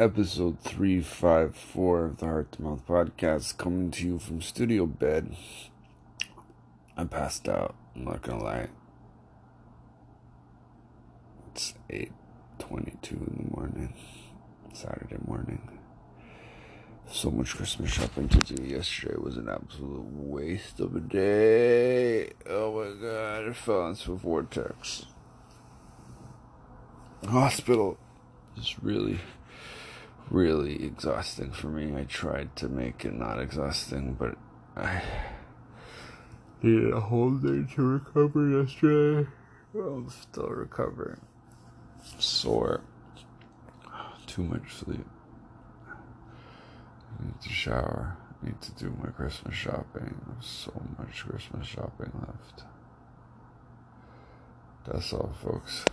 episode 354 of the Heart to Mouth podcast, coming to you from studio bed. I passed out, I'm not gonna lie. It's 8.22 in the morning, Saturday morning. So much Christmas shopping to do. Yesterday was an absolute waste of a day. Oh my god, I fell into a vortex. Hospital is really, really exhausting for me. I tried to make it not exhausting, but I needed a whole day to recover yesterday. I'm still recovering. Sore. Too much sleep. I need to shower. I need to do my Christmas shopping. There's so much Christmas shopping left. That's all, folks.